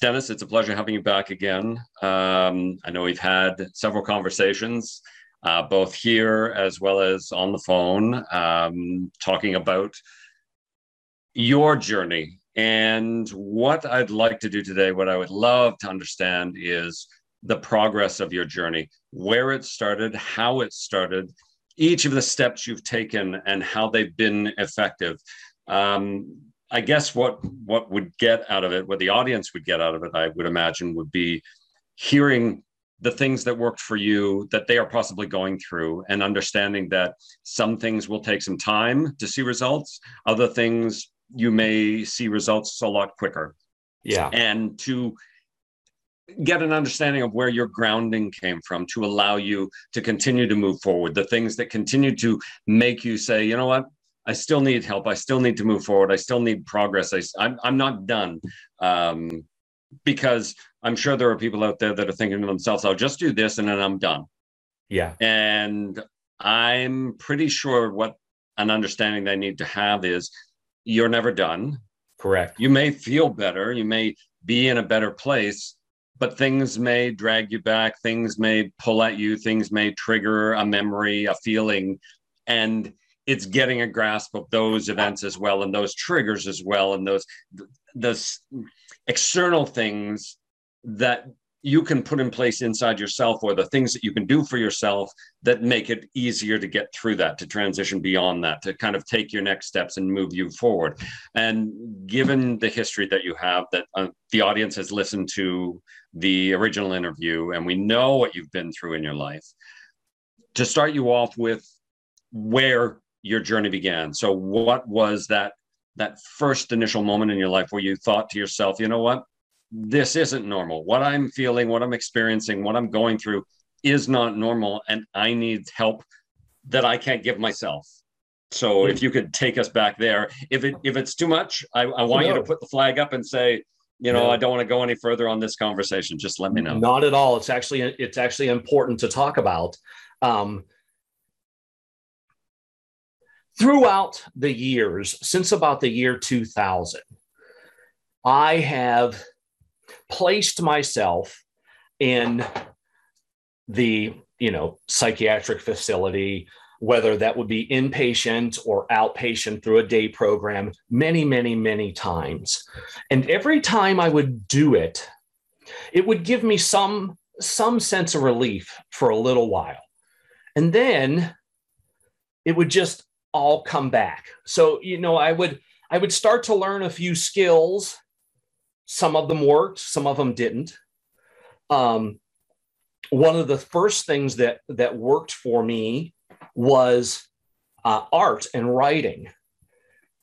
Dennis, it's a pleasure having you back again. Um, I know we've had several conversations, uh, both here as well as on the phone, um, talking about your journey. And what I'd like to do today, what I would love to understand is the progress of your journey, where it started, how it started, each of the steps you've taken, and how they've been effective. Um, I guess what what would get out of it, what the audience would get out of it, I would imagine, would be hearing the things that worked for you that they are possibly going through and understanding that some things will take some time to see results. Other things you may see results a lot quicker. Yeah. And to get an understanding of where your grounding came from to allow you to continue to move forward. The things that continue to make you say you know what I still need help. I still need to move forward. I still need progress. I, I'm, I'm not done um, because I'm sure there are people out there that are thinking to themselves, I'll just do this and then I'm done. Yeah. And I'm pretty sure what an understanding they need to have is you're never done. Correct. You may feel better. You may be in a better place, but things may drag you back. Things may pull at you. Things may trigger a memory, a feeling. And it's getting a grasp of those events as well and those triggers as well and those those external things that you can put in place inside yourself or the things that you can do for yourself that make it easier to get through that to transition beyond that to kind of take your next steps and move you forward. And given the history that you have that uh, the audience has listened to the original interview and we know what you've been through in your life to start you off with where your journey began. So what was that that first initial moment in your life where you thought to yourself, you know what? This isn't normal. What I'm feeling, what I'm experiencing, what I'm going through is not normal and I need help that I can't give myself. So if you could take us back there, if it if it's too much, I, I want no. you to put the flag up and say, you know, no. I don't want to go any further on this conversation. Just let me know. Not at all. It's actually it's actually important to talk about. Um, throughout the years, since about the year 2000, I have placed myself in the you know psychiatric facility whether that would be inpatient or outpatient through a day program many many many times. And every time i would do it it would give me some some sense of relief for a little while. And then it would just all come back. So, you know, I would I would start to learn a few skills. Some of them worked, some of them didn't. Um, one of the first things that that worked for me was uh, art and writing.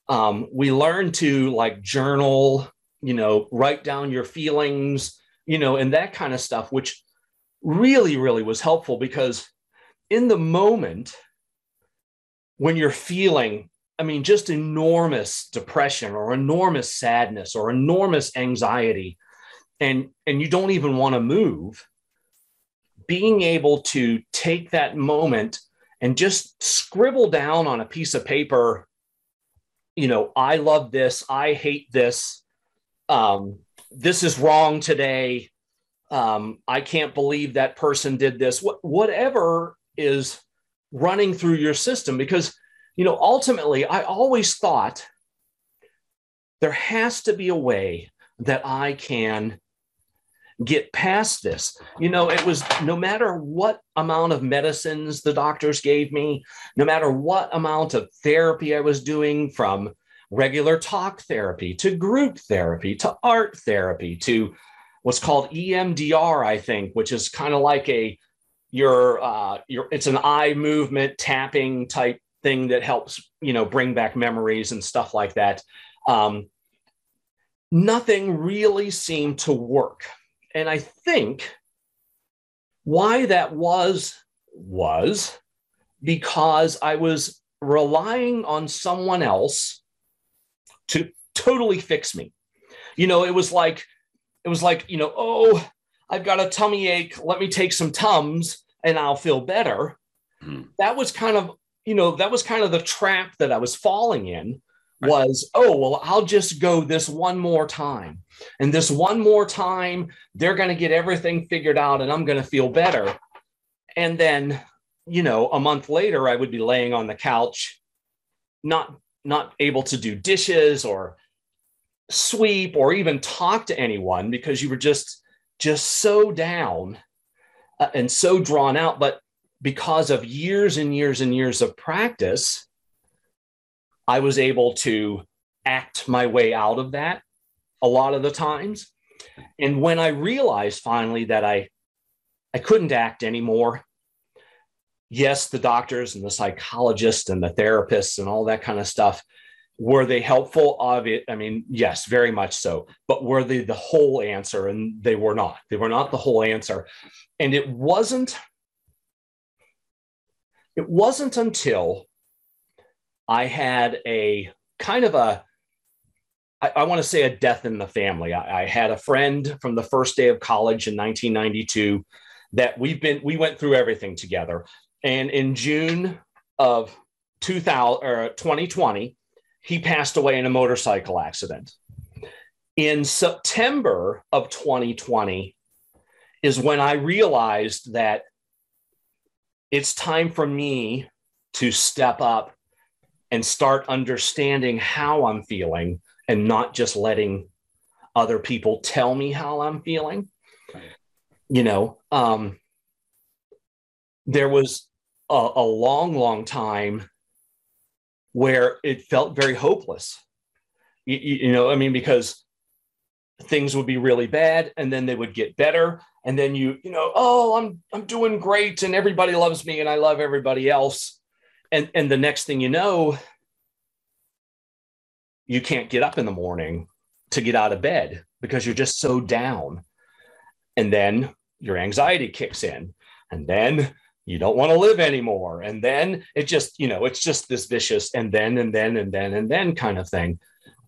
Um, we learned to like journal, you know, write down your feelings, you know, and that kind of stuff, which really, really was helpful because in the moment, when you're feeling, I mean, just enormous depression or enormous sadness or enormous anxiety, and, and you don't even want to move, being able to take that moment and just scribble down on a piece of paper, you know, I love this, I hate this, um, this is wrong today. Um, I can't believe that person did this. What, whatever is running through your system because you know ultimately i always thought there has to be a way that i can get past this. You know it was no matter what amount of medicines the doctors gave me no matter what amount of therapy i was doing from regular talk therapy to group therapy to art therapy to what's called emdr i think which is kind of like a your uh, your it's an eye movement tapping type thing that helps you know bring back memories and stuff like that. Um, nothing really seemed to work, and I think why that was was because I was relying on someone else to totally fix me. You know, it was like it was like you know oh I've got a tummy ache. Let me take some Tums and I'll feel better. Mm. That was kind of, you know, that was kind of the trap that I was falling in right. was, oh, well, I'll just go this one more time. And this one more time, they're going to get everything figured out and I'm going to feel better. And then, you know, a month later, I would be laying on the couch, not not able to do dishes or sweep or even talk to anyone because you were just just so down uh, and so drawn out but because of years and years and years of practice i was able to act my way out of that a lot of the times. And when i realized finally that i i couldn't act anymore yes the doctors and the psychologists and the therapists and all that kind of stuff were they helpful? Of it i mean yes very much so. But were they the whole answer? And they were not. They were not the whole answer. And it wasn't it wasn't until i had a kind of a I, I want to say a death in the family. I, I had a friend from the first day of college in 1992 that we've been we went through everything together. And in june of 2000 or 2020 he passed away in a motorcycle accident. In September of 2020 is when I realized that it's time for me to step up and start understanding how I'm feeling and not just letting other people tell me how I'm feeling. You know, um, there was a, a long, long time where it felt very hopeless. You, you, know, I mean, because things would be really bad and then they would get better. And then you, you know, oh, I'm I'm doing great and everybody loves me and I love everybody else. And and the next thing you know, you can't get up in the morning to get out of bed because you're just so down. And then your anxiety kicks in. And then you don't want to live anymore. And then it just you know it's just this vicious and then and then and then and then kind of thing.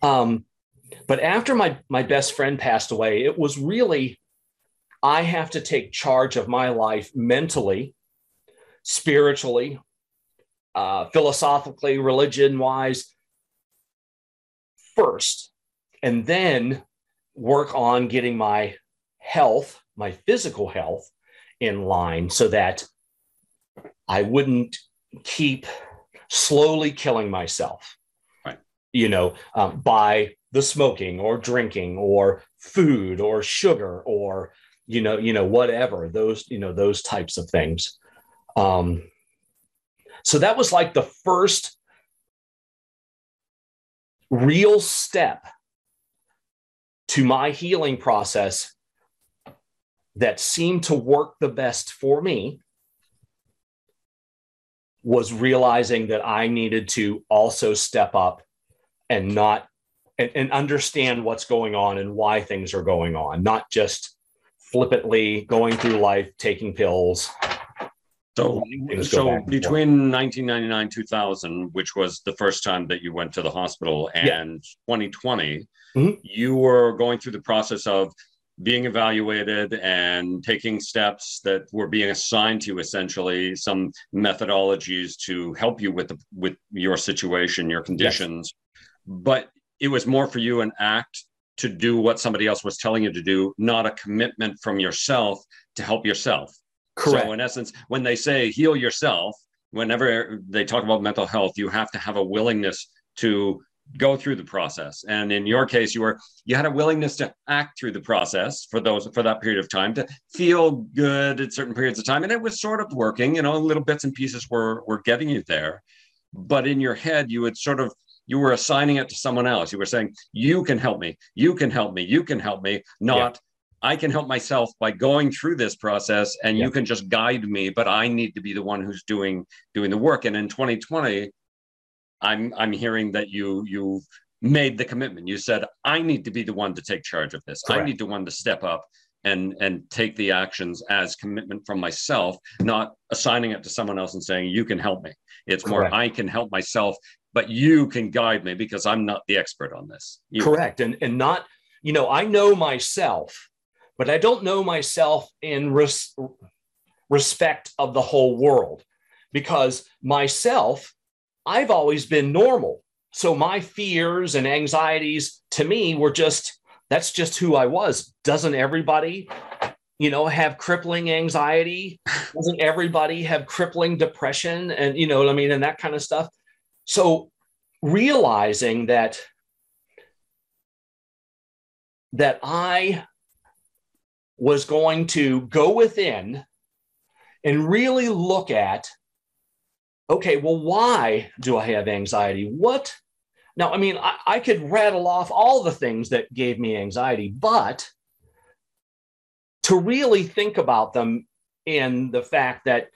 Um, but after my my best friend passed away it was really i have to take charge of my life mentally spiritually uh, philosophically religion wise first and then work on getting my health my physical health in line so that I wouldn't keep slowly killing myself, right. you know, um, by the smoking or drinking or food or sugar or you know you know whatever those you know those types of things um so that was like the first real step to my healing process that seemed to work the best for me was realizing that I needed to also step up and not and, and, understand what's going on and why things are going on, not just flippantly going through life taking pills. So, so between 1999 2000, which was the first time that you went to the hospital, and yeah. 2020, mm-hmm. you were going through the process of being evaluated and taking steps that were being assigned to you essentially some methodologies to help you with the with your situation your conditions. Yes. but it was more for you an act to do what somebody else was telling you to do not a commitment from yourself to help yourself. Correct. So in essence when they say heal yourself whenever they talk about mental health you have to have a willingness to go through the process and in your case you were you had a willingness to act through the process for those for that period of time to feel good at certain periods of time and it was sort of working you know little bits and pieces were were getting you there but in your head you would sort of you were assigning it to someone else you were saying you can help me you can help me you can help me not yeah. I can help myself by going through this process and yeah. you can just guide me, but I need to be the one who's doing doing the work. And in 2020, I'm I'm hearing that you you made the commitment. You said I need to be the one to take charge of this. Correct. I need the one to step up and and take the actions as commitment from myself, not assigning it to someone else and saying you can help me. It's Correct. more I can help myself, but you can guide me because I'm not the expert on this. You Correct. And and not you know I know myself, but I don't know myself in res- respect of the whole world because myself I've always been normal. so my fears and anxieties to me were just that's just who I was. Doesn't everybody, you know, have crippling anxiety? Doesn't everybody have crippling depression and you know what I mean and that kind of stuff? So realizing that that I was going to go within and really look at okay, well, why do I have anxiety? What? Now, I mean, I, I, could rattle off all the things that gave me anxiety, but to really think about them in the fact that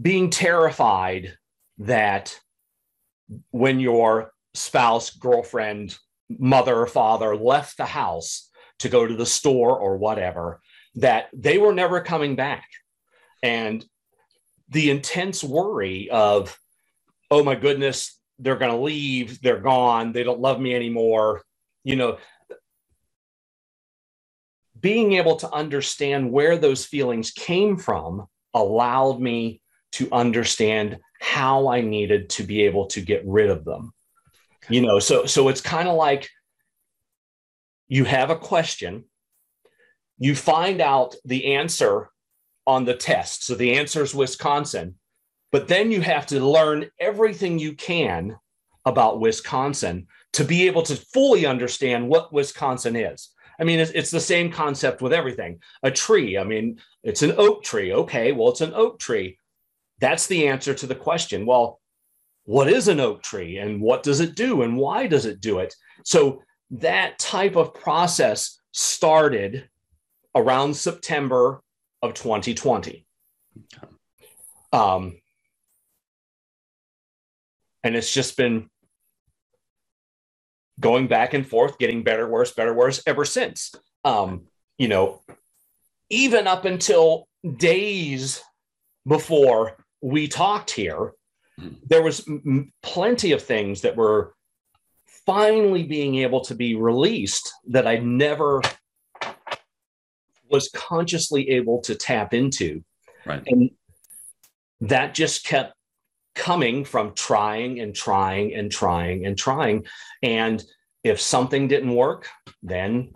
being terrified that when your spouse, girlfriend, mother or father left the house to go to the store or whatever, that they were never coming back. And the intense worry of, oh my goodness, they're going to leave, they're gone, they don't love me anymore. You know, being able to understand where those feelings came from allowed me to understand how I needed to be able to get rid of them you know so so it's kind of like you have a question you find out the answer on the test. So the answer is wisconsin. But then you have to learn everything you can about wisconsin to be able to fully understand what wisconsin is. I mean it's, it's the same concept with everything. A tree i mean it's an oak tree. Okay well it's an oak tree. That's the answer to the question. Well what is an oak tree and what does it do and why does it do it? So that type of process started around September of 2020. Um, and it's just been going back and forth, getting better, worse, better, worse ever since. Um, you know, even up until days before we talked here, there was m- plenty of things that were finally being able to be released that I never was consciously able to tap into. Right. And that just kept coming from trying and trying and trying and trying. And if something didn't work, then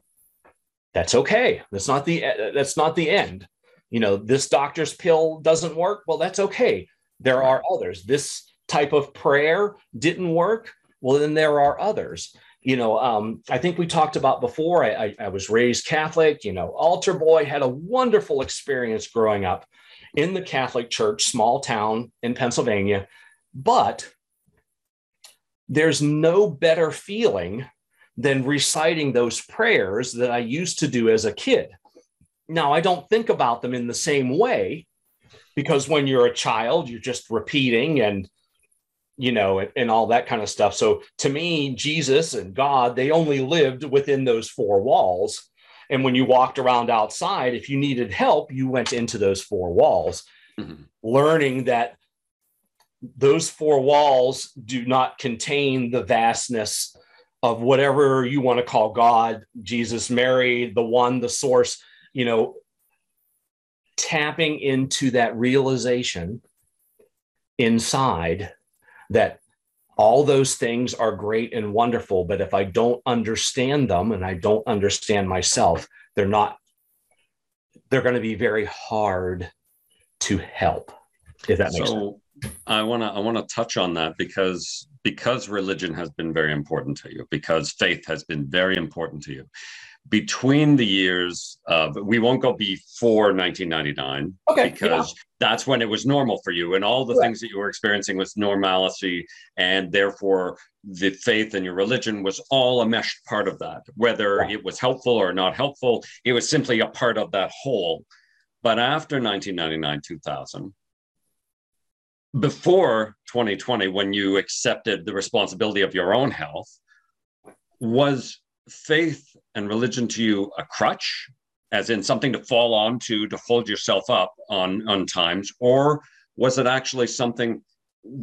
that's okay. That's not the that's not the end. You know, this doctor's pill doesn't work. Well, that's okay. There are others. This type of prayer didn't work. Well, then there are others. You know, um, I think we talked about before. I, I, I was raised Catholic. You know, altar boy had a wonderful experience growing up in the Catholic Church, small town in Pennsylvania. But there's no better feeling than reciting those prayers that I used to do as a kid. Now, I don't think about them in the same way because when you're a child, you're just repeating and you know and, and, all that kind of stuff so to me jesus and god they only lived within those four walls and when you walked around outside if you needed help you went into those four walls mm-hmm. learning that those four walls do not contain the vastness of whatever you want to call god jesus mary the one the source you know tapping into that realization inside that all those things are great and wonderful but if i don't understand them and i don't understand myself they're not they're going to be very hard to help if that makes so, sense. I want to i want to touch on that because because religion has been very important to you because faith has been very important to you between the years of we won't go before 1999 okay, because yeah. that's when it was normal for you and all the things that you were experiencing was normalcy and therefore the faith and your religion was all a meshed part of that. Whether it was helpful or not helpful it was simply a part of that whole. But after 1999 2000 before 2020 when you accepted the responsibility of your own health was faith and religion to you a crutch, as in something to fall on to hold yourself up on on times, or was it actually something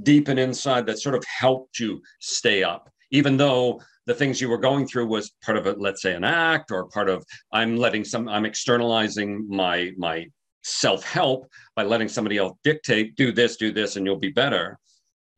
deep and inside that sort of helped you stay up, even though the things you were going through was part of it, let's say an act or part of I'm letting some I'm externalizing my my self-help by letting somebody else dictate, do this, do this, and you'll be better.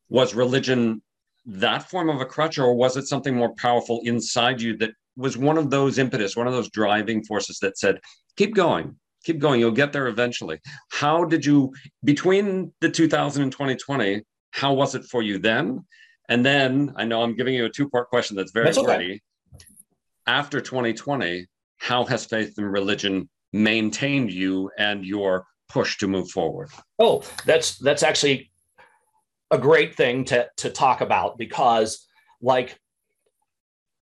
was religion that form of a crutch, or was it something more powerful inside you that was one of those impetus, one of those driving forces that said, keep going, keep going, you'll get there eventually. How did you, between the 2000 and 2020, how was it for you then? And then I know I'm giving you a two part question that's very that's okay. After 2020, how has faith and religion maintained you and your push to move forward? Oh, that's that's actually a great thing to to talk about because like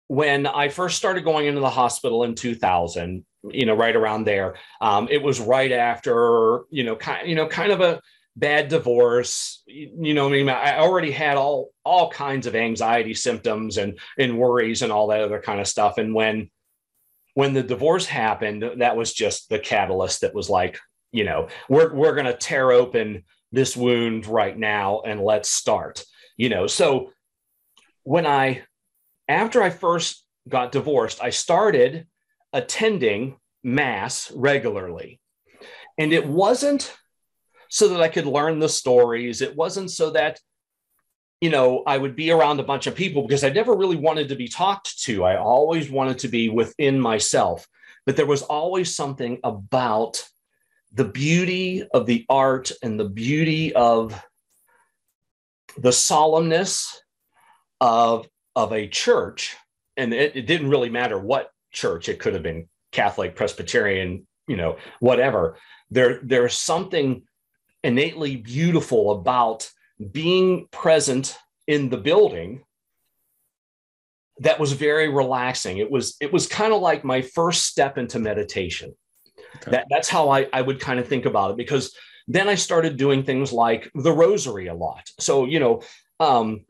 when I first started going into the hospital in 2000, you know, right around there, um, it was right after, you know, kind, you know, kind of a bad divorce. You, know, I mean, I already had all all kinds of anxiety symptoms and and worries and all that other kind of stuff. And when when the divorce happened, that was just the catalyst that was like, you know, we're we're gonna tear open this wound right now and let's start. You know, so when I after I first got divorced, I started attending mass regularly. And it wasn't so that I could learn the stories. It wasn't so that, you know, I would be around a bunch of people because I never really wanted to be talked to. I always wanted to be within myself. But there was always something about the beauty of the art and the beauty of the solemnness of of a church, and it, it didn't really matter what church, it could have been Catholic, Presbyterian, you know, whatever. There, there's something innately beautiful about being present in the building that was very relaxing. It was it was kind of like my first step into meditation. Okay. That, that's how I, I would kind of think about it because then I started doing things like the rosary a lot. So, you know, um,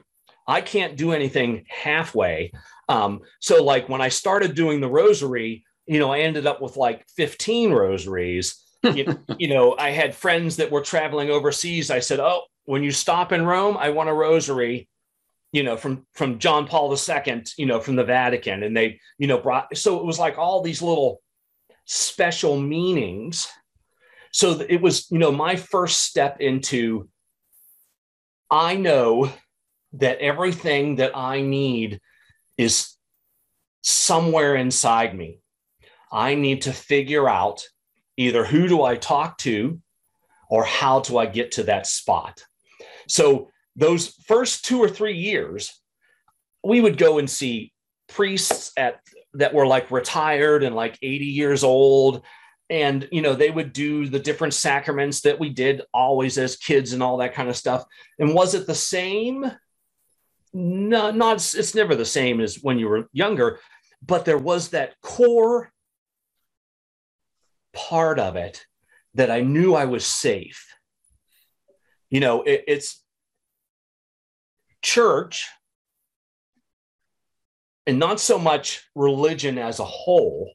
I can't do anything halfway. Um, so like when I started doing the rosary, you know, I ended up with like 15 rosaries. you, you know, I had friends that were traveling overseas. I said, "Oh, when you stop in Rome, I want a rosary." You know, from from John Paul II, you know, from the Vatican, and they, you know, brought. So it was like all these little special meanings. So it was, you know, my first step into. I know that everything that I need is somewhere inside me. I need to figure out either who do I talk to or how do I get to that spot. So, those first two or three years, we would go and see priests at that were like retired and like 80 years old. And you know they would do the different sacraments that we did always as kids and all that kind of stuff. And was it the same? No, not it's never the same as when you were younger, but there was that core part of it that I knew I was safe. You know, it, it's church and not so much religion as a whole,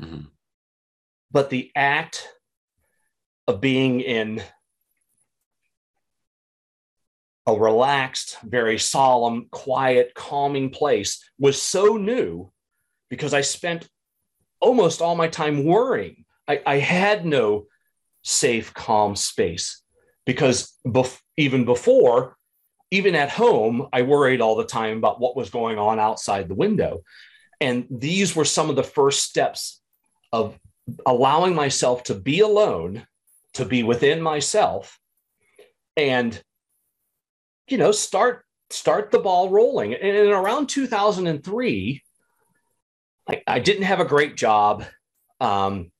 mm-hmm. but the act of being in a relaxed, very solemn, quiet, calming place was so new because I spent almost all my time worrying. I, I had no safe, calm space because bef- even before, even at home, I worried all the time about what was going on outside the window. And these were some of the first steps of allowing myself to be alone, to be within myself, and you know, start start the ball rolling. And in around 2003, I, I didn't have a great job. Um,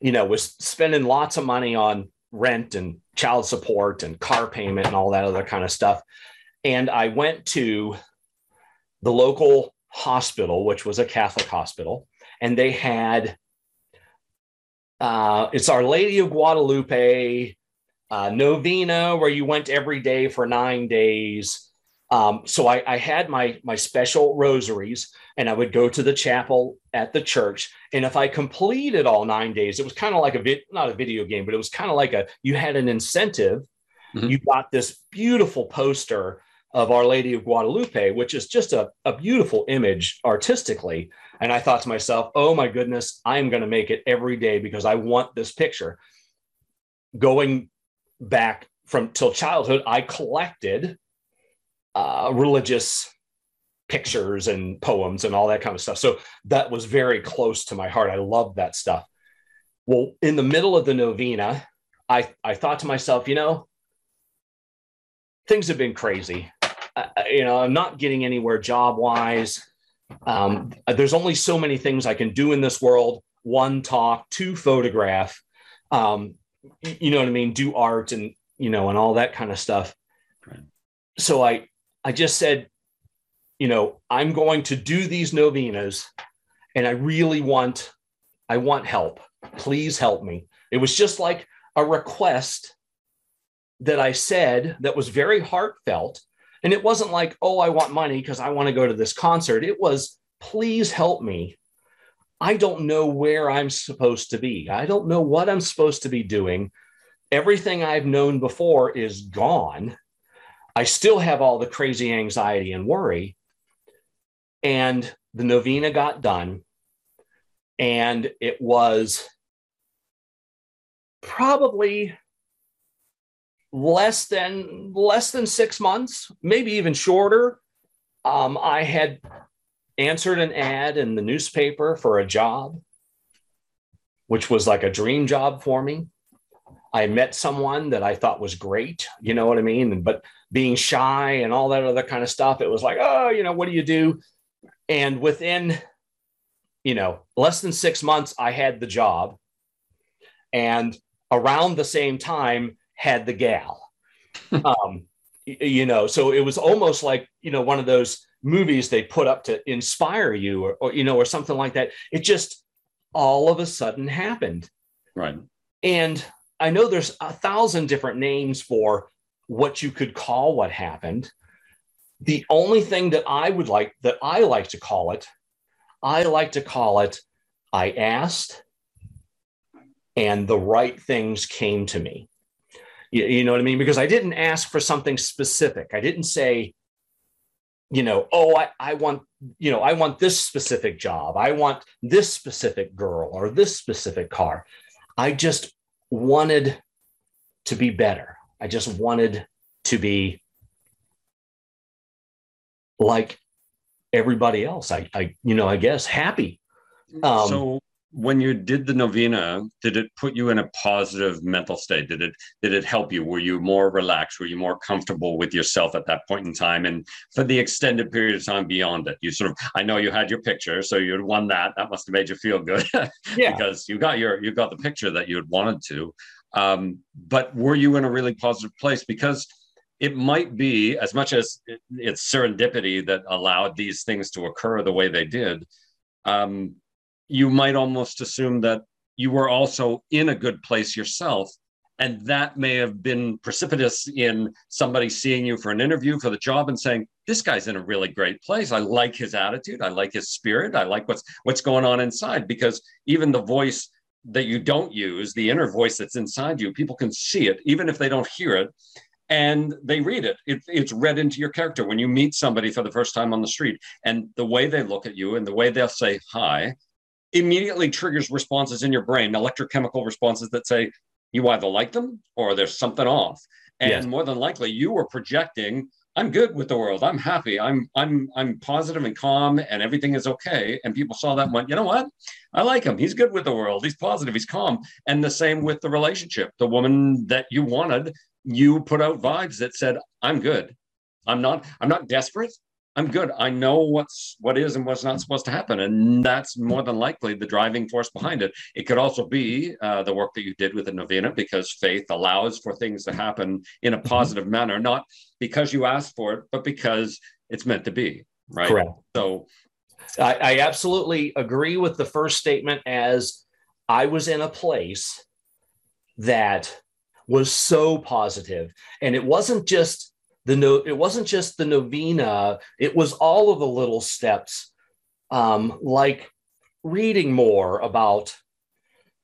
you know, was spending lots of money on rent and child support and car payment and all that other kind of stuff. And I went to the local hospital, which was a Catholic hospital, and they had uh, it's Our Lady of Guadalupe uh, novena where you went every day for nine days. Um, so I, I, had my my special rosaries, and I would go to the chapel at the church. And if I completed all nine days, it was kind of like a vid, not a video game, but it was kind of like a you had an incentive. Mm-hmm. You got this beautiful poster of Our Lady of Guadalupe, which is just a, a beautiful image artistically. And I thought to myself, oh my goodness, I am going to make it every day because I want this picture. Going back from till childhood, I collected uh, religious pictures and poems and all that kind of stuff. So that was very close to my heart. I loved that stuff. Well, in the middle of the novena, I, I thought to myself, you know, things have been crazy. Uh, you know, I'm not getting anywhere job wise. Um, there's only so many things I can do in this world one, talk, two, photograph. Um, you know what I mean? Do art and, you know, and all that kind of stuff. Right. So I, I just said, you know, I'm going to do these novenas and I really want, I want help. Please help me. It was just like a request that I said that was very heartfelt. And it wasn't like, oh, I want money because I want to go to this concert. It was, please help me. I don't know where I'm supposed to be. I don't know what I'm supposed to be doing. Everything I've known before is gone. I still have all the crazy anxiety and worry. And the novena got done. And it was probably less than less than six months, maybe even shorter. Um, I had answered an ad in the newspaper for a job, which was like a dream job for me. I met someone that I thought was great, you know what I mean? But being shy and all that other kind of stuff, it was like, oh, you know, what do you do? And within, you know, less than six months, I had the job. And around the same time, had the gal. um, you know, so it was almost like, you know, one of those movies they put up to inspire you or, or you know, or something like that. It just all of a sudden happened. Right. And I know there's a thousand different names for what you could call what happened. The only thing that I would like, that I like to call it, I like to call it, I asked and the right things came to me. You, you know what I mean? Because I didn't ask for something specific. I didn't say, you know, oh, I, I want, you know, I want this specific job. I want this specific girl or this specific car. I just wanted to be better. I just wanted to be like everybody else. I, I you know, I guess happy. Um, so when you did the novena did it put you in a positive mental state? Did it did it help you? Were you more relaxed? Were you more comfortable with yourself at that point in time? And for the extended period of time beyond it you sort of i know you had your picture so you had won that. That must have made you feel good yeah. because you got your you got the picture that you had wanted to. Um, but were you in a really positive place? Because it might be as much as it's serendipity that allowed these things to occur the way they did um, you might almost assume that you were also in a good place yourself. And that may have been precipitous in somebody seeing you for an interview for the job and saying, this guy's in a really great place. I like his attitude. I like his spirit. I like what's what's going on inside because even the voice that you don't use, the inner voice that's inside you, people can see it, even if they don't hear it and they read it. it. It's read into your character when you meet somebody for the first time on the street, and the way they look at you and the way they'll say hi, immediately triggers responses in your brain, electrochemical responses that say you either like them or there's something off. And yes. more than likely, you were projecting, I'm good with the world. I'm happy. I'm I'm I'm positive and calm, and everything is okay. And people saw that and went, you know what? I like him. He's good with the world. He's positive. He's calm. And the same with the relationship. The woman that you wanted, you put out vibes that said, I'm good. I'm not. I'm not desperate. I'm good. I know what's what is and what's not supposed to happen, and that's more than likely the driving force behind it. It could also be uh, the work that you did with the novena, because faith allows for things to happen in a mm-hmm. positive manner, not because you asked for it, but because it's meant to be. Right. Correct. So, I, I absolutely agree with the first statement. As I was in a place that was so positive, and it wasn't just the no it wasn't just the novena it was all of the little steps um, like reading more about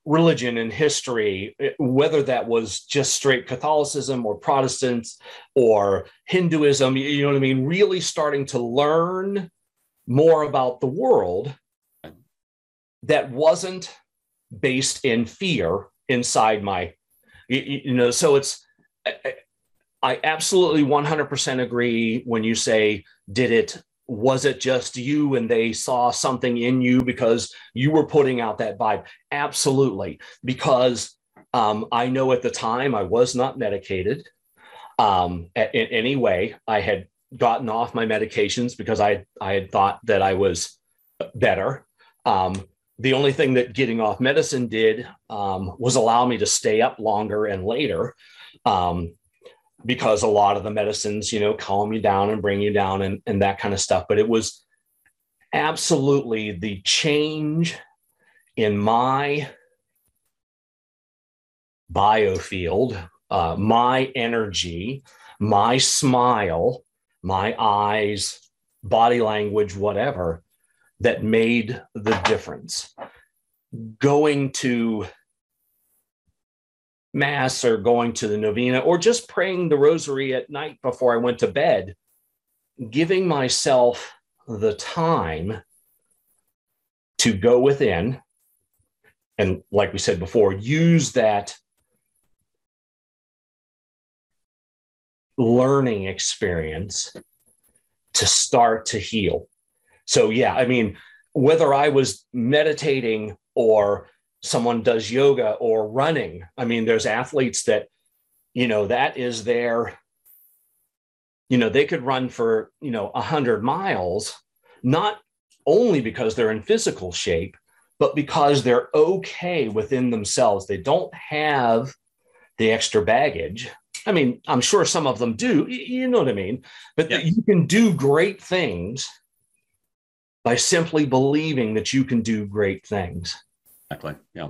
religion and history whether that was just straight catholicism or protestants or hinduism you know what i mean? Really starting to learn more about the world that wasn't based in fear inside my you know so it's I absolutely 100% agree when you say, did it, was it just you and they saw something in you because you were putting out that vibe? Absolutely. Because um, I know at the time I was not medicated um, in any way. I had gotten off my medications because I, I had thought that I was better. Um, the only thing that getting off medicine did um, was allow me to stay up longer and later um, because a lot of the medicines, you know, calm you down and bring you down and, and that kind of stuff. But it was absolutely the change in my biofield, uh, my energy, my smile, my eyes, body language, whatever, that made the difference. Going to mass or going to the novena or just praying the rosary at night before I went to bed, giving myself the time to go within and, like we said before, use that learning experience to start to heal. So, yeah, I mean, whether I was meditating or someone does yoga or running, I mean, there's athletes that, you know, that is their, you know, they could run for, you know, 100 miles, not only because they're in physical shape, but because they're okay within themselves. They don't have the extra baggage I mean, I'm sure some of them do. You know what I mean? But yes. you can do great things by simply believing that you can do great things. Exactly. Yeah.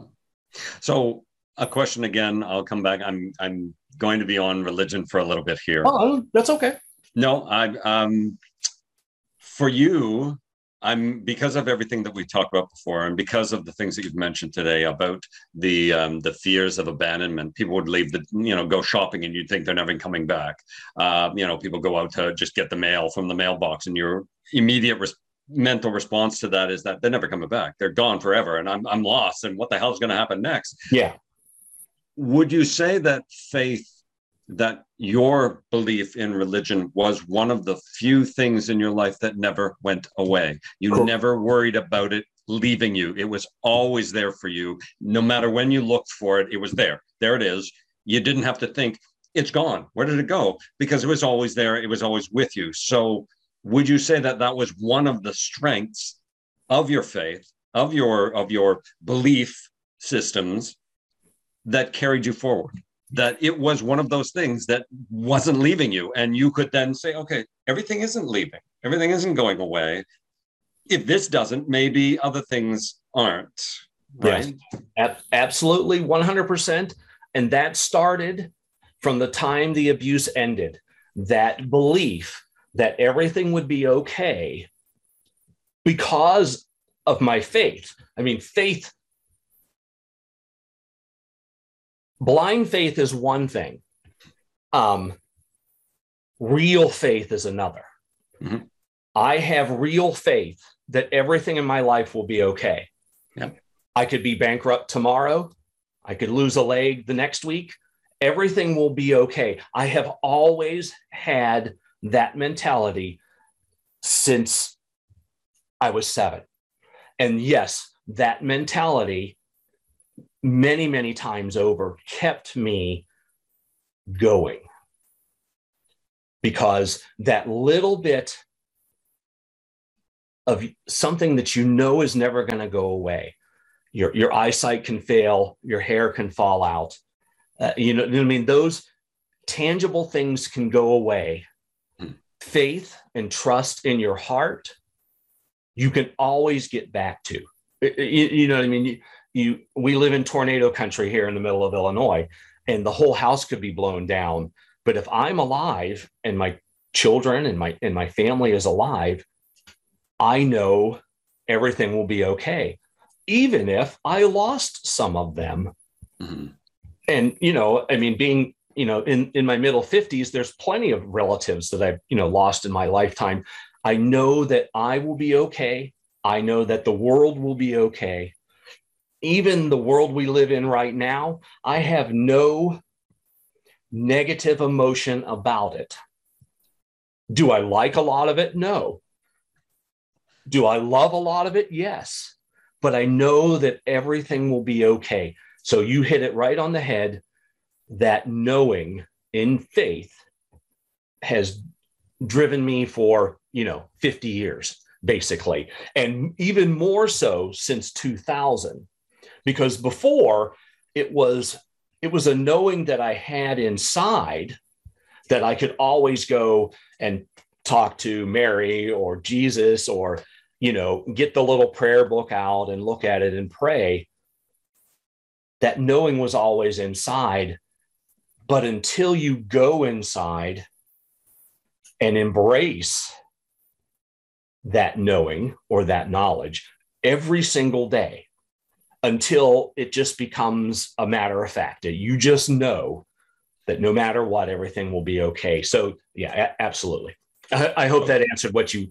So a question again. I'll come back. I'm I'm going to be on religion for a little bit here. Oh, that's okay. No, I um for you, I'm because of everything that we talked about before, and because of the things that you've mentioned today about the um, the fears of abandonment. People would leave the you know go shopping, and you'd think they're never coming back. Uh, you know, people go out to just get the mail from the mailbox, and your immediate res- mental response to that is that they're never coming back. They're gone forever, and I'm I'm lost. And what the hell is going to happen next? Yeah. Would you say that faith that your belief in religion was one of the few things in your life that never went away. You cool. never worried about it leaving you. It was always there for you. No matter when you looked for it, it was there. There it is. You didn't have to think, it's gone. Where did it go? Because it was always there. It was always with you. So, would you say that that was one of the strengths of your faith, of your of your belief systems that carried you forward? that it was one of those things that wasn't leaving you. And you could then say, okay, everything isn't leaving, everything isn't going away. If this doesn't, maybe other things aren't. Right. Yes, absolutely, 100%. And that started from the time the abuse ended. That belief that everything would be okay because of my faith. I mean, faith blind faith is one thing um, real faith is another mm-hmm. i have real faith that everything in my life will be okay yep. i could be bankrupt tomorrow i could lose a leg the next week everything will be okay i have always had that mentality since i was seven and yes that mentality many, many times over kept me going. Because that little bit of something that you know is never going to go away, your, your eyesight can fail, your hair can fall out. Uh, you know, what I mean, those tangible things can go away. Faith and trust in your heart, you can always get back to. You, you know what I mean? you we live in tornado country here in the middle of Illinois, and the whole house could be blown down. But if I'm alive and my children and my and my family is alive, I know everything will be okay, even if I lost some of them. Mm-hmm. And you know, I mean, being you know in in my middle 50s, there's plenty of relatives that I've you know lost in my lifetime. I know that I will be okay. I know that the world will be okay even the world we live in right now, I have no negative emotion about it. Do I like a lot of it? No. Do I love a lot of it? Yes. But I know that everything will be okay. So you hit it right on the head that knowing in faith has driven me for, you know, 50 years basically. And even more so since 2000 because before it was it was a knowing that I had inside that I could always go and talk to Mary or Jesus or you know get the little prayer book out and look at it and pray that knowing was always inside but until you go inside and embrace that knowing or that knowledge every single day until it just becomes a matter of fact. You just know that no matter what, everything will be okay. So, yeah, a- absolutely. I, I, hope that answered what you.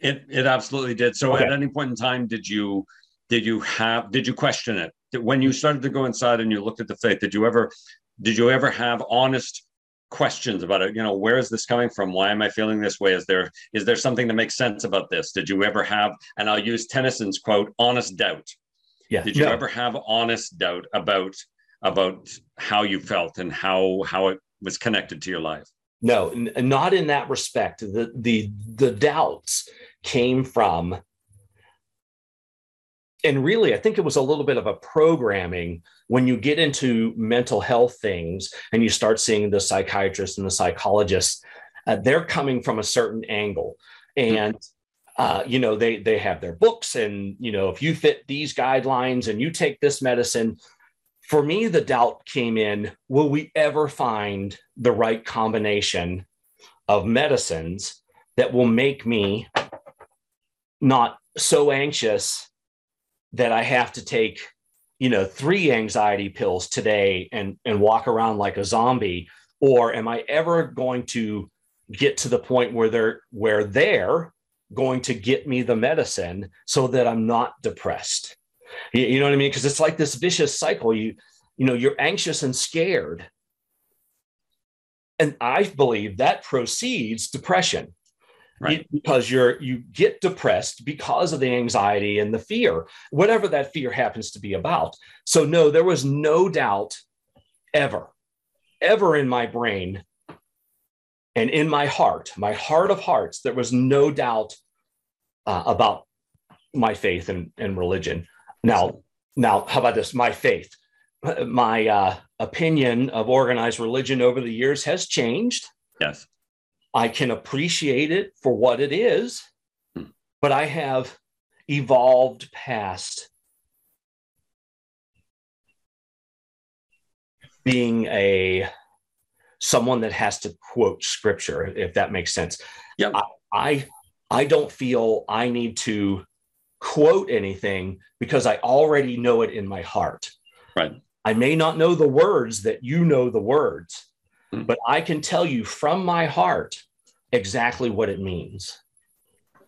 It it absolutely did. So, okay. at any point in time, did you did you have did you question it when you started to go inside and you looked at the faith? Did you ever did you ever have honest questions about it? You know where is this coming from? Why am i feeling this way? Is there is there something that makes sense about this? Did you ever have and i'll use tennyson's quote honest doubt. Yeah. Did you no. ever have honest doubt about about how you felt and how how it was connected to your life? No n- not in that respect. The the the doubts came from and really, I think it was a little bit of a programming when you get into mental health things and you start seeing the psychiatrists and the psychologists. Uh, they're coming from a certain angle, and uh, you know they they have their books, and you know if you fit these guidelines and you take this medicine. For me, the doubt came in: Will we ever find the right combination of medicines that will make me not so anxious that I have to take, you know, three anxiety pills today and and walk around like a zombie, or am I ever going to get to the point where they're where they're going to get me the medicine so that I'm not depressed? You, you know what I mean? Because it's like this vicious cycle. You you know you're anxious and scared and i believe that proceeds depression right. because you're you get depressed because of the anxiety and the fear whatever that fear happens to be about. So no there was no doubt ever ever in my brain and in my heart my heart of hearts there was no doubt uh, about my faith and, and religion. Now now how about this? My faith my uh, opinion of organized religion over the years has changed. Yes I can appreciate it for what it is, hmm. but I have evolved past being a someone that has to quote scripture, if that makes sense. Yeah. I, I I don't feel I need to quote anything because I already know it in my heart. Right. I may not know the words that you know the words. Hmm. but I can tell you from my heart exactly what it means.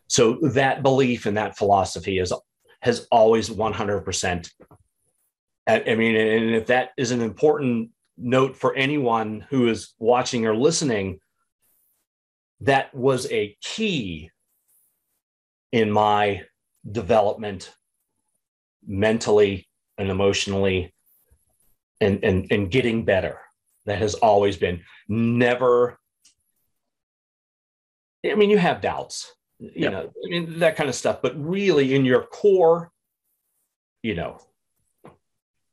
So that belief and that philosophy is has always 100%. I, I mean, and if that is an important note for anyone who is watching or listening, that was a key in my development mentally and emotionally and, and, and getting better that has always been never i mean you have doubts you yep. know i mean that kind of stuff but really in your core you know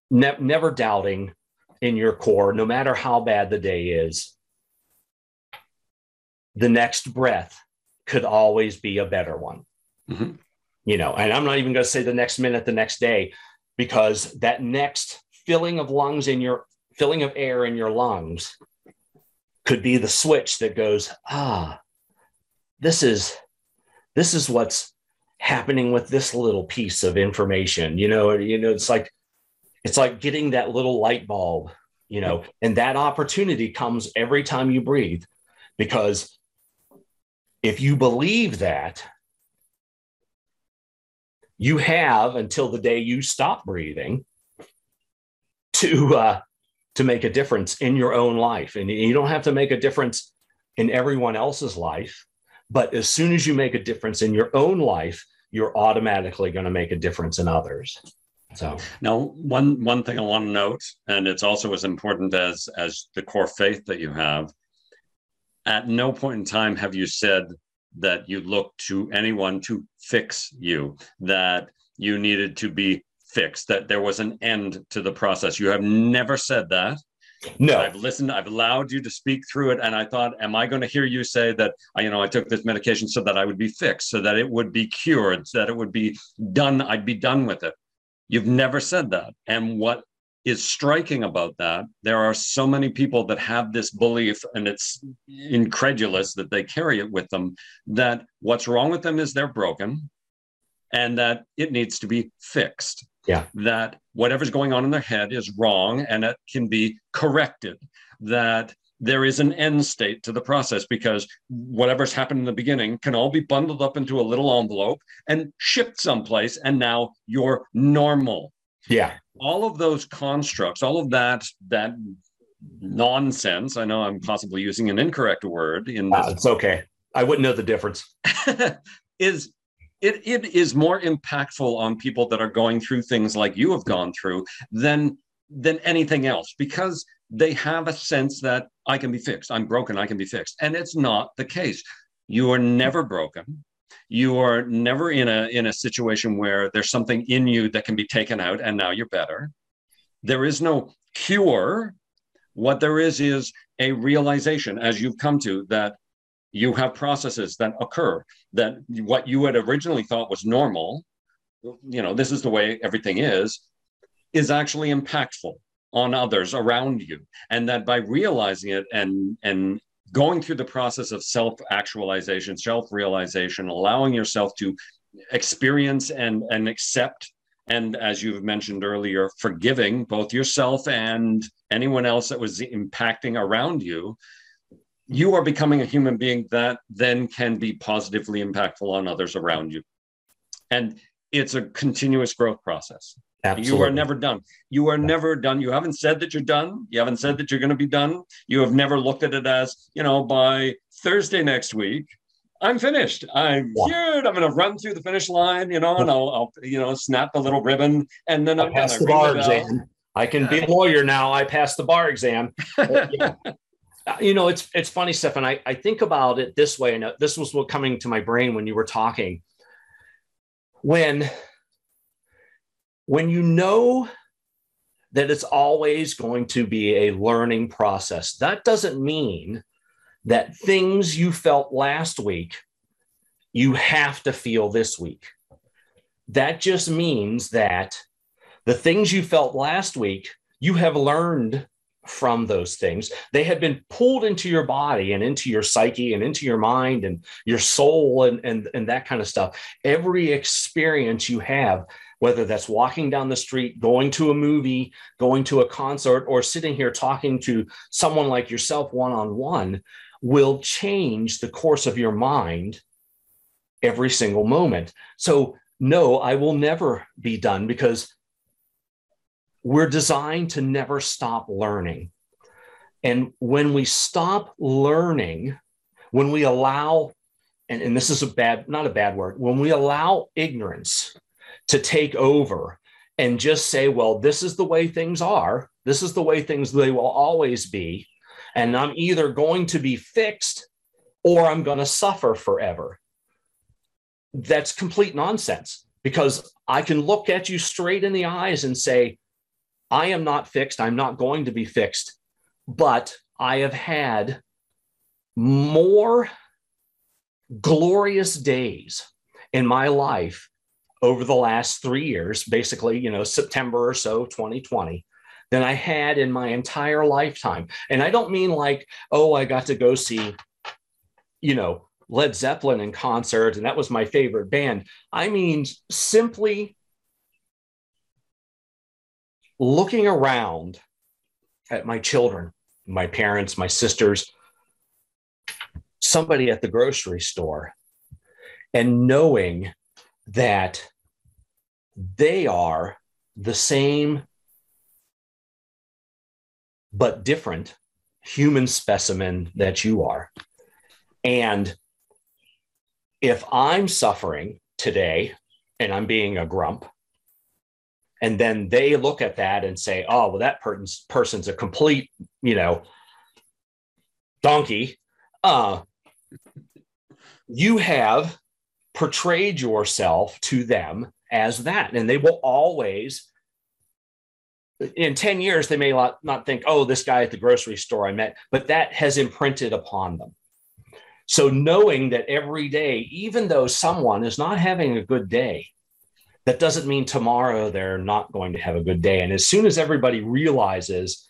ne- never doubting in your core no matter how bad the day is the next breath could always be a better one mm-hmm. you know and i'm not even going to say the next minute the next day because that next filling of lungs in your filling of air in your lungs could be the switch that goes, ah, this is this is what's happening with this little piece of information. You know, you know, it's like it's like getting that little light bulb, you know, and that opportunity comes every time you breathe. Because if you believe that, you have until the day you stop breathing to uh, to make a difference in your own life. And you don't have to make a difference in everyone else's life. But as soon as you make a difference in your own life, you're automatically going to make a difference in others. So now one one thing I want to note, and it's also as important as as the core faith that you have. At no point in time have you said that you looked to anyone to fix you, that you needed to be fixed, that there was an end to the process. You have never said that. No, I've listened. I've allowed you to speak through it, and I thought, am I going to hear you say that? You know, I took this medication so that I would be fixed, so that it would be cured, so that it would be done. I'd be done with it. You've never said that, and what is striking about that there are so many people that have this belief and it's incredulous that they carry it with them that what's wrong with them is they're broken and that it needs to be fixed yeah. That whatever's going on in their head is wrong and it can be corrected. That there is an end state to the process because whatever's happened in the beginning can all be bundled up into a little envelope and shipped someplace. And now you're normal. Yeah. All of those constructs, all of that, that nonsense. I know I'm possibly using an incorrect word in this. Uh, it's okay. I wouldn't know the difference. is it, it is more impactful on people that are going through things like you have gone through than than anything else because they have a sense that I can be fixed. I'm broken. I can be fixed. And it's not the case. You are never broken. You are never in a in a situation where there's something in you that can be taken out and now you're better. There is no cure. What there is is a realization as you've come to that you have processes that occur that what you had originally thought was normal you know this is the way everything is is actually impactful on others around you. And that by realizing it and and going through the process of self actualization self realization allowing yourself to experience and and accept and as you've mentioned earlier forgiving both yourself and anyone else that was impacting around you you are becoming a human being that then can be positively impactful on others around you. And it's a continuous growth process. Absolutely. You are never done. You are never done. You haven't said that you're done. You haven't said that you're going to be done. You have never looked at it as, you know, by Thursday next week, I'm finished. I'm cured. I'm going to run through the finish line, you know, and I'll, I'll you know, snap the little ribbon, and then going to the bar exam. I can be a lawyer now. I passed the bar exam. you know, it's it's funny, Stefan. I, I think about it this way, and uh, this was what coming to my brain when you were talking. When when you know that it's always going to be a learning process, that doesn't mean that things you felt last week you have to feel this week. That just means that the things you felt last week, you have learned from those things. They had been pulled into your body and into your psyche and into your mind and your soul and, and, and that kind of stuff. Every experience you have, whether that's walking down the street, going to a movie, going to a concert, or sitting here talking to someone like yourself one on one, will change the course of your mind every single moment. So, no, I will never be done because we're designed to never stop learning. And when we stop learning, when we allow, and, and this is a bad, not a bad word, when we allow ignorance to take over and just say, well, this is the way things are, this is the way things they will always be. And I'm either going to be fixed or I'm going to suffer forever. That's complete nonsense because I can look at you straight in the eyes and say, I am not fixed. I'm not going to be fixed, but I have had more glorious days in my life over the last three years, basically, you know, September or so, 2020, than I had in my entire lifetime. And I don't mean like, oh, I got to go see, you know, Led Zeppelin in concert and that was my favorite band. I mean, simply looking around at my children, my parents, my sisters, somebody at the grocery store, and knowing that they are the same but different human specimen that you are. And if I'm suffering today and I'm being a grump, and then they look at that and say, oh, well, that person's, person's a complete, you know, donkey. Uh, you have portrayed yourself to them as that. And they will always, in 10 years, they may not, not think, oh, this guy at the grocery store I met, but that has imprinted upon them. So knowing that every day, even though someone is not having a good day, that doesn't mean tomorrow they're not going to have a good day. And as soon as everybody realizes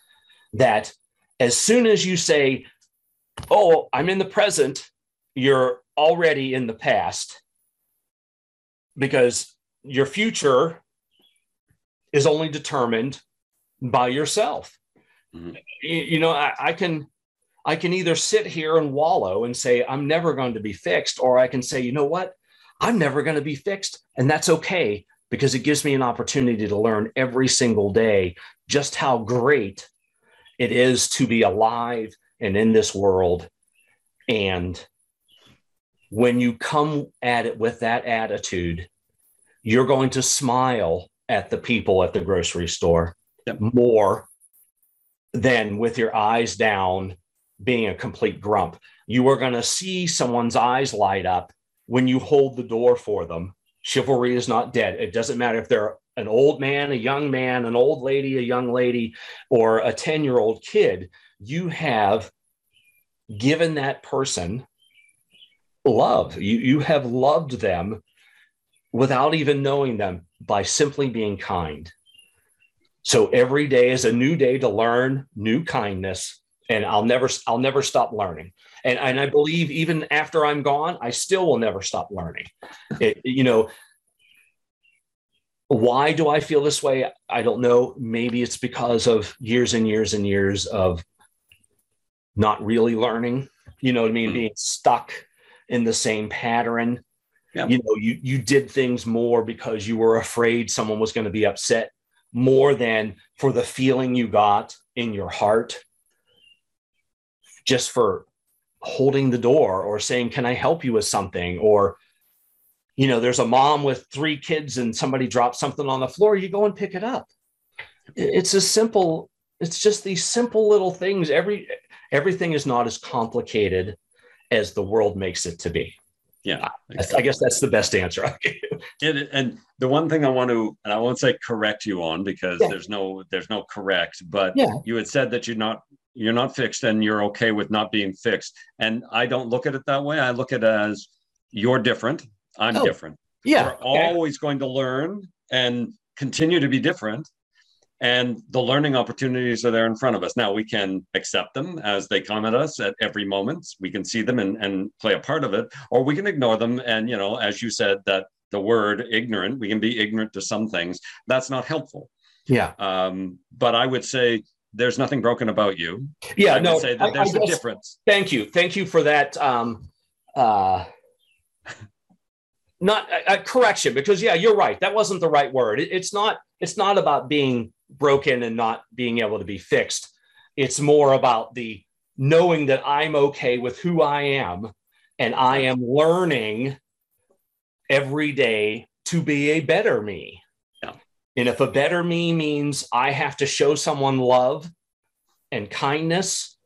that, as soon as you say, oh, I'm in the present, you're already in the past because your future is only determined by yourself. Mm-hmm. You, you, know, I, I can I can either sit here and wallow and say I'm never going to be fixed, or I can say, you know what, I'm never going to be fixed, and that's okay because it gives me an opportunity to learn every single day just how great it is to be alive and in this world. And when you come at it with that attitude, you're going to smile at the people at the grocery store yep. more than with your eyes down being a complete grump. You are going to see someone's eyes light up when you hold the door for them. Chivalry is not dead. It doesn't matter if they're an old man, a young man, an old lady, a young lady, or a 10 year old kid. You have given that person love. You, you have loved them without even knowing them by simply being kind. So every day is a new day to learn new kindness and I'll never I'll never stop learning. And and I believe even after I'm gone, I still will never stop learning. It, you know, why do I feel this way? I don't know. Maybe it's because of years and years and years of not really learning. You know what I mean? Mm-hmm. Being stuck in the same pattern. Yep. You know, you you did things more because you were afraid someone was going to be upset more than for the feeling you got in your heart just for holding the door or saying, Can I help you with something? Or, you know, there's a mom with three kids and somebody drops something on the floor, you go and pick it up. It's a simple, it's just these simple little things. Every everything is not as complicated as the world makes it to be. Yeah, exactly. I guess that's the best answer. it, and the one thing I want to, and I won't say correct you on because yeah. there's no there's no correct, but yeah. you had said that you're not you're not fixed and you're okay with not being fixed. And I don't look at it that way. I look at it as you're different, I'm oh, different. Yeah, we're always going to learn and continue to be different and the learning opportunities are there in front of us now we can accept them as they come at us at every moment we can see them and, and play a part of it or we can ignore them and you know as you said that the word ignorant we can be ignorant to some things that's not helpful yeah um, but i would say there's nothing broken about you. Yeah I no say that there's a difference. Thank you. Thank you for that um uh not a, a, correction because yeah you're right. That wasn't the right word. It, it's not it's not about being broken and not being able to be fixed. It's more about the knowing that I'm okay with who I am and I am learning every day to be a better me. And if a better me means I have to show someone love and kindness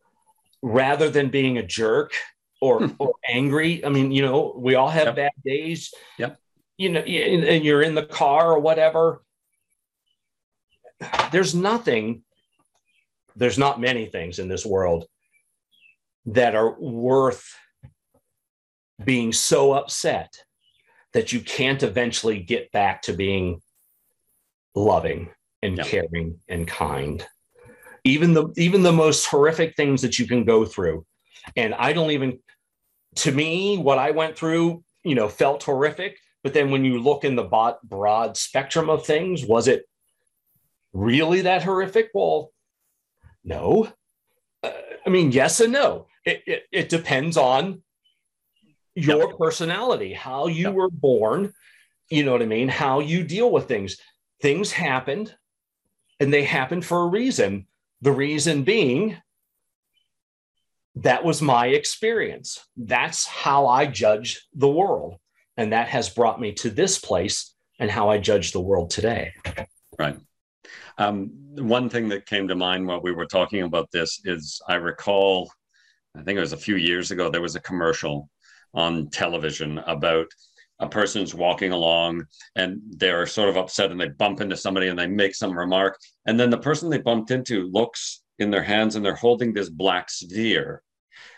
rather than being a jerk or, hmm. or angry, I mean, you know, we all have yep. bad days. Yep. You know, and you're in the car or whatever there's nothing, there's not many things in this world that are worth being so upset that you can't eventually get back to being loving and yep. caring and kind even the even the most horrific things that you can go through and i don't even to me what i went through you know felt horrific but then when you look in the broad spectrum of things was it really that horrific? Well, no. Uh, I mean, yes and no. It, it, it depends on your yep. personality, how you yep. were born, you know what I mean? How you deal with things. Things happened and they happened for a reason. The reason being, that was my experience. That's how I judge the world. And that has brought me to this place and how I judge the world today. Right. Um, one thing that came to mind while we were talking about this is I recall, I think it was a few years ago, there was a commercial on television about a person's walking along and they're sort of upset and they bump into somebody and they make some remark. And then the person they bumped into looks in their hands and they're holding this black sphere.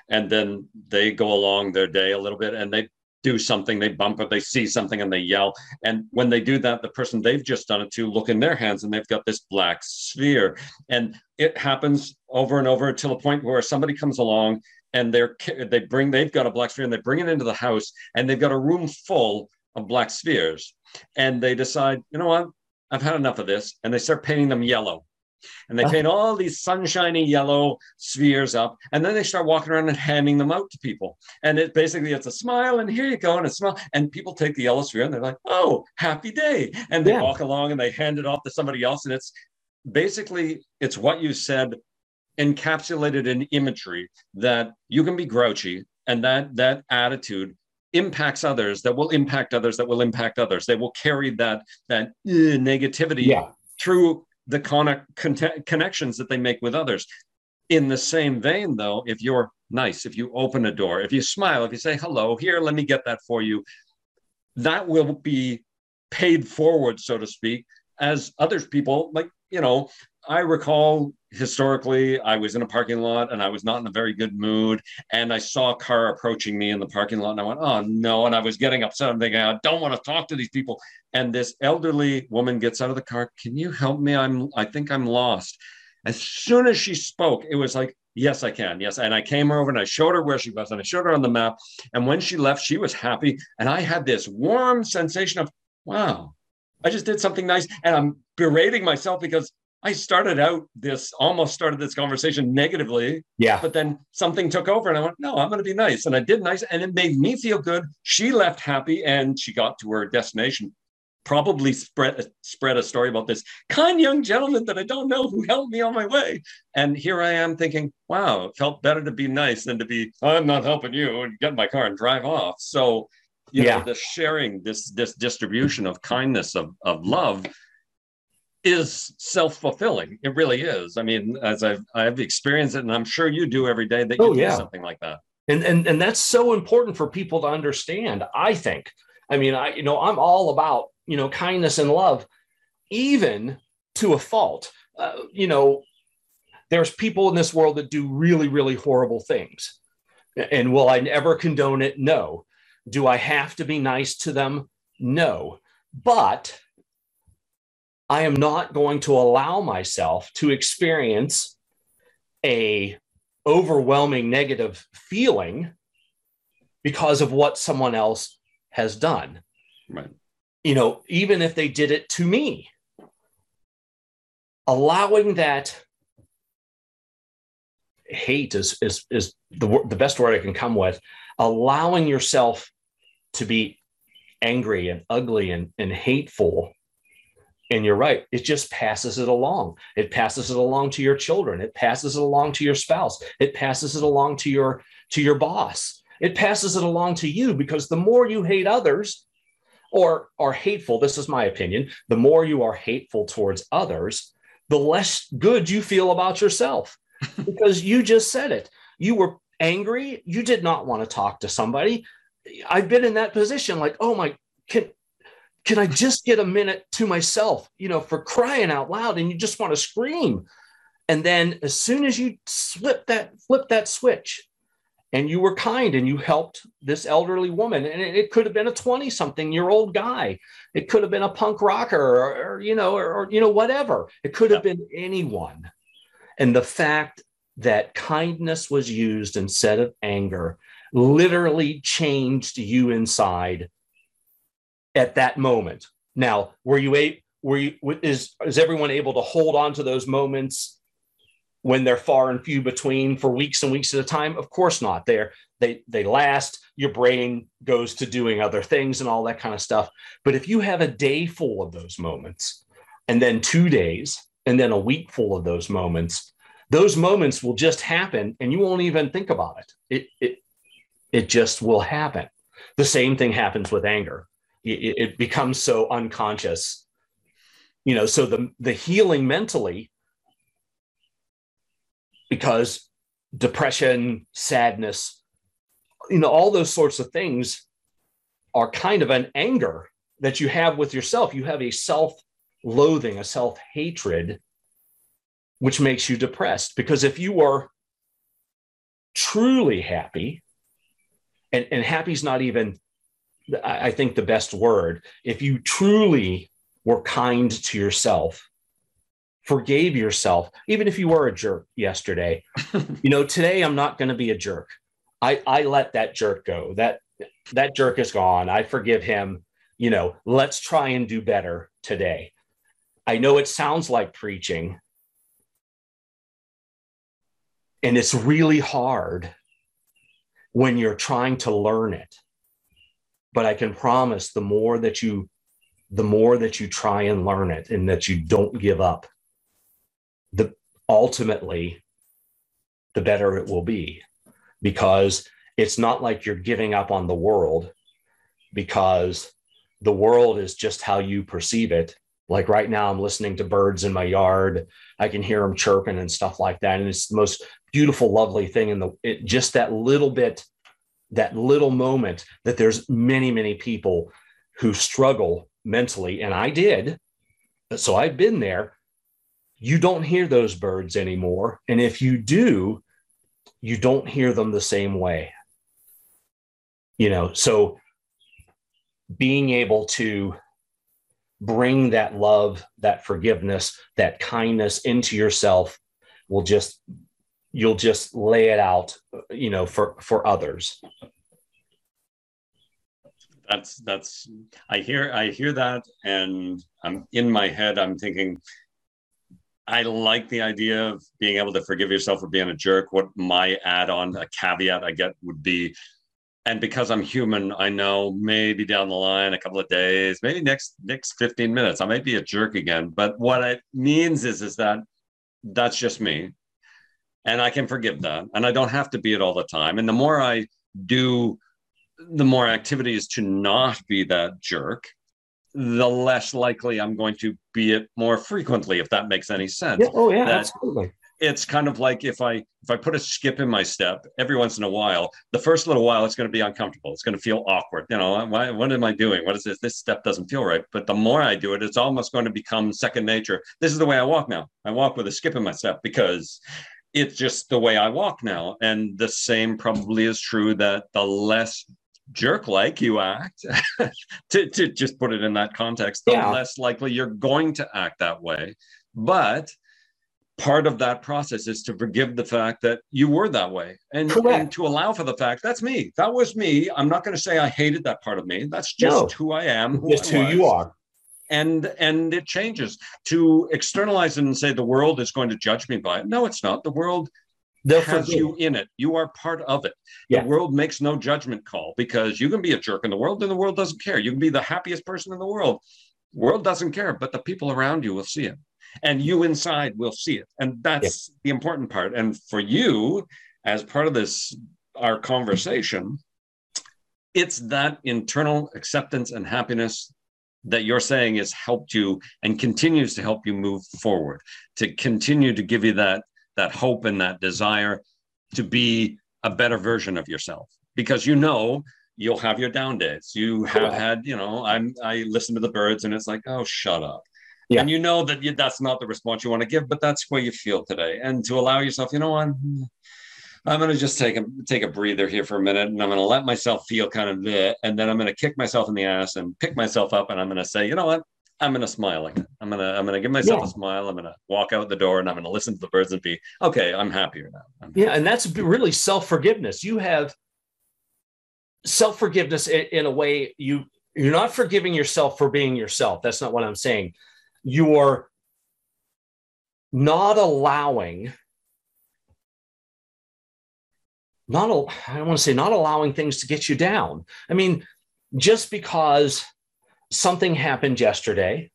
And then they go along their day a little bit and they do something, they bump it, they see something and they yell. And when they do that, the person they've just done it to look in their hands and they've got this black sphere. And it happens over and over until a point where somebody comes along and they're they bring they've got a black sphere and they bring it into the house and they've got a room full of black spheres. And they decide, you know what? I've had enough of this. And they start painting them yellow and they uh-huh. paint all these sunshiny yellow spheres up and then they start walking around and handing them out to people and it basically it's a smile and here you go and a smile and people take the yellow sphere and they're like oh happy day and they yeah. walk along and they hand it off to somebody else and it's basically it's what you said encapsulated in imagery that you can be grouchy and that that attitude impacts others that will impact others that will impact others they will carry that that uh, negativity yeah. through the con- con- connections that they make with others. In the same vein, though, if you're nice, if you open a door, if you smile, if you say hello, here, let me get that for you, that will be paid forward, so to speak, as others people like, you know, I recall historically, I was in a parking lot and I was not in a very good mood. And I saw a car approaching me in the parking lot and I went, oh no. And I was getting upset. I'm thinking, I don't want to talk to these people. And this elderly woman gets out of the car. Can you help me? I'm, I think I'm lost. As soon as she spoke, it was like, yes, I can. Yes. And I came over and I showed her where she was and I showed her on the map. And when she left, she was happy. And I had this warm sensation of, wow, I just did something nice. And I'm berating myself because I started out this almost started this conversation negatively. Yeah. But then something took over and I went, no, I'm going to be nice. And I did nice and it made me feel good. She left happy and she got to her destination. Probably spread spread a story about this kind young gentleman that I don't know who helped me on my way. And here I am thinking, wow, it felt better to be nice than to be, I'm not helping you and get in my car and drive off. So you yeah. know, the sharing, this this distribution of kindness, of, of love is self-fulfilling. It really is. I mean, as I've I've experienced it, and I'm sure you do every day that you oh, do something like that. And, and and that's so important for people to understand. I think. I mean, I you know I'm all about you know kindness and love, even to a fault. Uh, you know, there's people in this world that do really really horrible things, and will I ever condone it? No. Do I have to be nice to them? No. But I am not going to allow myself to experience a overwhelming negative feeling because of what someone else has done. Right. You know, even if they did it to me, allowing that hate is is is the the best word I can come with. Allowing yourself to be angry and ugly and, and hateful and you're right, it just passes it along. It passes it along to your children. It passes it along to your spouse. It passes it along to your to your boss. It passes it along to you because the more you hate others or are hateful, this is my opinion, the more you are hateful towards others, the less good you feel about yourself because you just said it. You were angry, you did not want to talk to somebody. I've been in that position like, "Oh my, can can I just get a minute to myself, you know, for crying out loud? And you just want to scream. And then as soon as you slip that, flip that switch, and you were kind and you helped this elderly woman, and it, could have been a 20 something year old guy, it could have been a punk rocker, or, or you know, or, or, you know, whatever. It could have been anyone. And the fact that kindness was used instead of anger literally changed you inside at that moment. Now, were you a were you is is everyone able to hold on to those moments when they're far and few between for weeks and weeks at a time? Of course not. They're they they last. Your brain goes to doing other things and all that kind of stuff. But if you have a day full of those moments, and then two days, and then a week full of those moments, those moments will just happen and you won't even think about it. It, it, it just will happen. The same thing happens with anger. It, it becomes so unconscious. You know, so the, the healing mentally, because depression, sadness, you know, all those sorts of things are kind of an anger that you have with yourself. You have a self loathing, a self hatred, which makes you depressed. Because if you are truly happy, and, and happy is not even, I think, the best word. If you truly were kind to yourself, forgave yourself, even if you were a jerk yesterday, you know, today I'm not going to be a jerk. I, I let that jerk go. That that jerk is gone. I forgive him. You know, let's try and do better today. I know it sounds like preaching, and it's really hard when you're trying to learn it. But I can promise the more that you the more that you try and learn it and that you don't give up, the ultimately the better it will be because it's not like you're giving up on the world because the world is just how you perceive it. Like right now, I'm listening to birds in my yard. I can hear them chirping and stuff like that. And it's the most beautiful, lovely thing. in the it, just that little bit, that little moment that there's many, many people who struggle mentally. And I did. So I've been there. You don't hear those birds anymore. And if you do, you don't hear them the same way you know so being able to bring that love that forgiveness that kindness into yourself will just you'll just lay it out you know for for others. That's that's i hear i hear that and i'm in my head i'm thinking i like the idea of being able to forgive yourself for being a jerk. What my add-on a caveat i get would be and because I'm human, I know maybe down the line, a couple of days, maybe next next 15 minutes, I might be a jerk again. But what it means is is that that's just me, and I can forgive that, and I don't have to be it all the time. And the more I do, the more activities to not be that jerk, the less likely I'm going to be it more frequently, if that makes any sense. Yeah, oh yeah, that, absolutely it's kind of like if I if I put a skip in my step every once in a while, the first little while it's going to be uncomfortable. It's going to feel awkward. You know, why, what am I doing? What is this? This step doesn't feel right. But the more I do it, it's almost going to become second nature. This is the way I walk now. I walk with a skip in my step because it's just the way I walk now. And the same probably is true that the less jerk like you act, to, to just put it in that context, the yeah. less likely you're going to act that way. But part of that process is to forgive the fact that you were that way and, and, to allow for the fact that's me that was me i'm not going to say i hated that part of me that's just no. who i am who just I who you are and and it changes to externalize it and say the world is going to judge me by it no it's not the world They'll has forgive. you in it you are part of it yeah. the world makes no judgment call because you can be a jerk in the world and the world doesn't care you can be the happiest person in the world world doesn't care but the people around you will see it and you inside will see it. And that's the important part. And for you, as part of this, our conversation, it's that internal acceptance and happiness that you're saying has helped you and continues to help you move forward, to continue to give you that, that hope and that desire to be a better version of yourself. Because you know you'll have your down days. You have had, you know, I'm I listen to the birds and it's like, oh, shut up yeah. and you know that you, that's not the response you want to give but that's where you feel today and to allow yourself you know what i'm going to just take a take a breather here for a minute and i'm going to let myself feel kind of there and then i'm going to kick myself in the ass and pick myself up and i'm going to say you know what? I'm going to smile again. I'm going to i'm going to give myself yeah. a smile. I'm going to walk out the door and i'm going to listen to the birds and be okay i'm happier now. I'm yeah and that's really self-forgiveness. You have self-forgiveness in, in a way you you're not forgiving yourself for being yourself. That's not what i'm saying. You're not allowing not I don't want to say not allowing things to get you down. I mean, just because something happened yesterday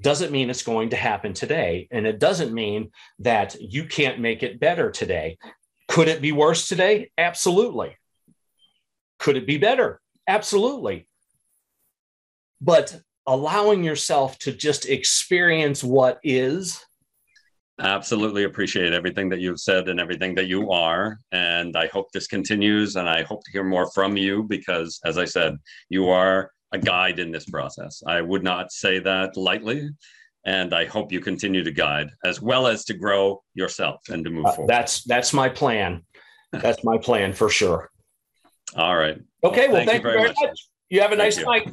doesn't mean it's going to happen today. And it doesn't mean that you can't make it better today. Could it be worse today? Absolutely. Could it be better? Absolutely. But allowing yourself to just experience what is. Absolutely appreciate everything that you've said and everything that you are. And I hope this continues. And I hope to hear more from you because, as I said, you are a guide in this process. I would not say that lightly. And I hope you continue to guide as well as to grow yourself and to move uh, forward. That's that's my plan. That's my plan for sure. All right. Okay. Well, thank, thank, you very, much. much. You have a nice night.